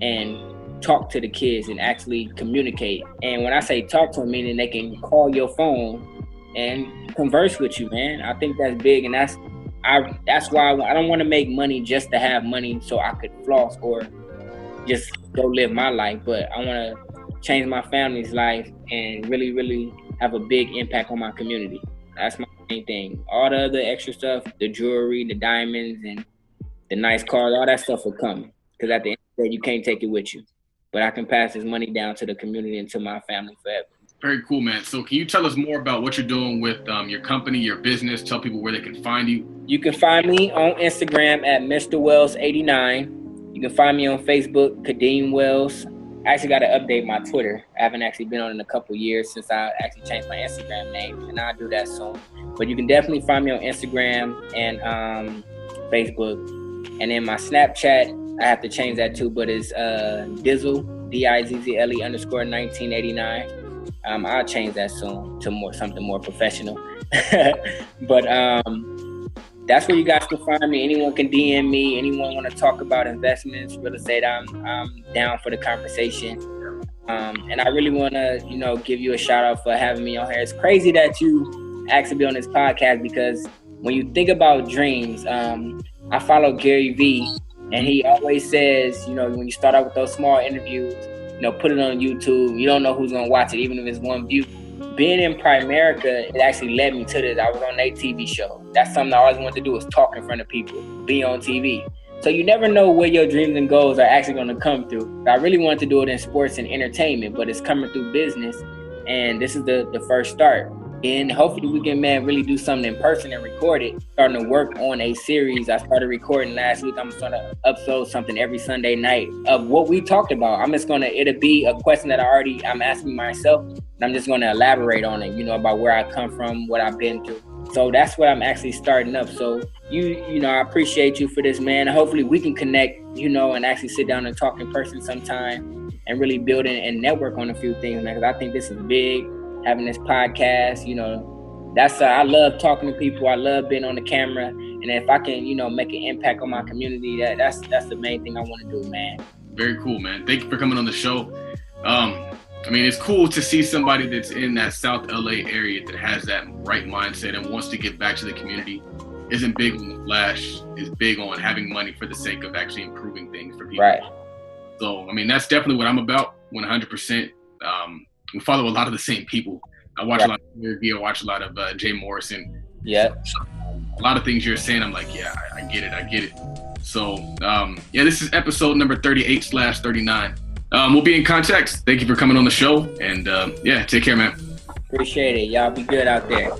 and talk to the kids and actually communicate. And when I say talk to them, meaning they can call your phone and converse with you, man. I think that's big, and that's I. That's why I don't want to make money just to have money so I could floss or just go live my life. But I want to change my family's life and really, really have a big impact on my community. That's my main thing. All the other extra stuff, the jewelry, the diamonds, and the nice cars, all that stuff will come. Because at the end of the day, you can't take it with you but I can pass this money down to the community and to my family forever. Very cool, man. So, can you tell us more about what you're doing with um, your company, your business? Tell people where they can find you. You can find me on Instagram at Mr. Wells89. You can find me on Facebook, Kadeem Wells. I actually got to update my Twitter. I haven't actually been on in a couple years since I actually changed my Instagram name, and I'll do that soon. But you can definitely find me on Instagram and um, Facebook. And then my Snapchat I have to change that too, but it's uh, Dizzle, D I Z Z L E underscore 1989. Um, I'll change that soon to more something more professional. but um, that's where you guys can find me. Anyone can DM me. Anyone want to talk about investments, real estate? I'm I'm down for the conversation. Um, and I really want to, you know, give you a shout out for having me on here. It's crazy that you actually be on this podcast because when you think about dreams, um, I follow Gary Vee and he always says, you know, when you start out with those small interviews, you know, put it on YouTube. You don't know who's gonna watch it, even if it's one view. Being in Primerica, it actually led me to this. I was on a TV show. That's something I always wanted to do was talk in front of people, be on TV. So you never know where your dreams and goals are actually to come through. I really wanted to do it in sports and entertainment, but it's coming through business, and this is the the first start and hopefully we can man really do something in person and record it. Starting to work on a series. I started recording last week. I'm to upload something every Sunday night of what we talked about. I'm just gonna it'll be a question that I already I'm asking myself, and I'm just gonna elaborate on it. You know about where I come from, what I've been through. So that's what I'm actually starting up. So you you know I appreciate you for this, man. Hopefully we can connect. You know, and actually sit down and talk in person sometime and really build and network on a few things, man. Because I think this is big having this podcast. You know, that's uh, I love talking to people. I love being on the camera, and if I can, you know, make an impact on my community, that that's that's the main thing I want to do, man. Very cool, man. Thank you for coming on the show. Um, I mean, it's cool to see somebody that's in that South LA area that has that right mindset and wants to give back to the community. Isn't big on the flash. Is big on having money for the sake of actually improving things for people. Right. So, I mean, that's definitely what I'm about. 100%. Um, we follow a lot of the same people. I watch Right. a lot of Gary I watch a lot of uh, Jay Morrison. Yeah. A lot of things you're saying, I'm like, yeah, I, I get it, I get it. So, um, yeah, this is episode number 38 slash 39. Um, we'll be in contact. Thank you for coming on the show, and um, yeah, take care, man. Appreciate it. Y'all be good out there.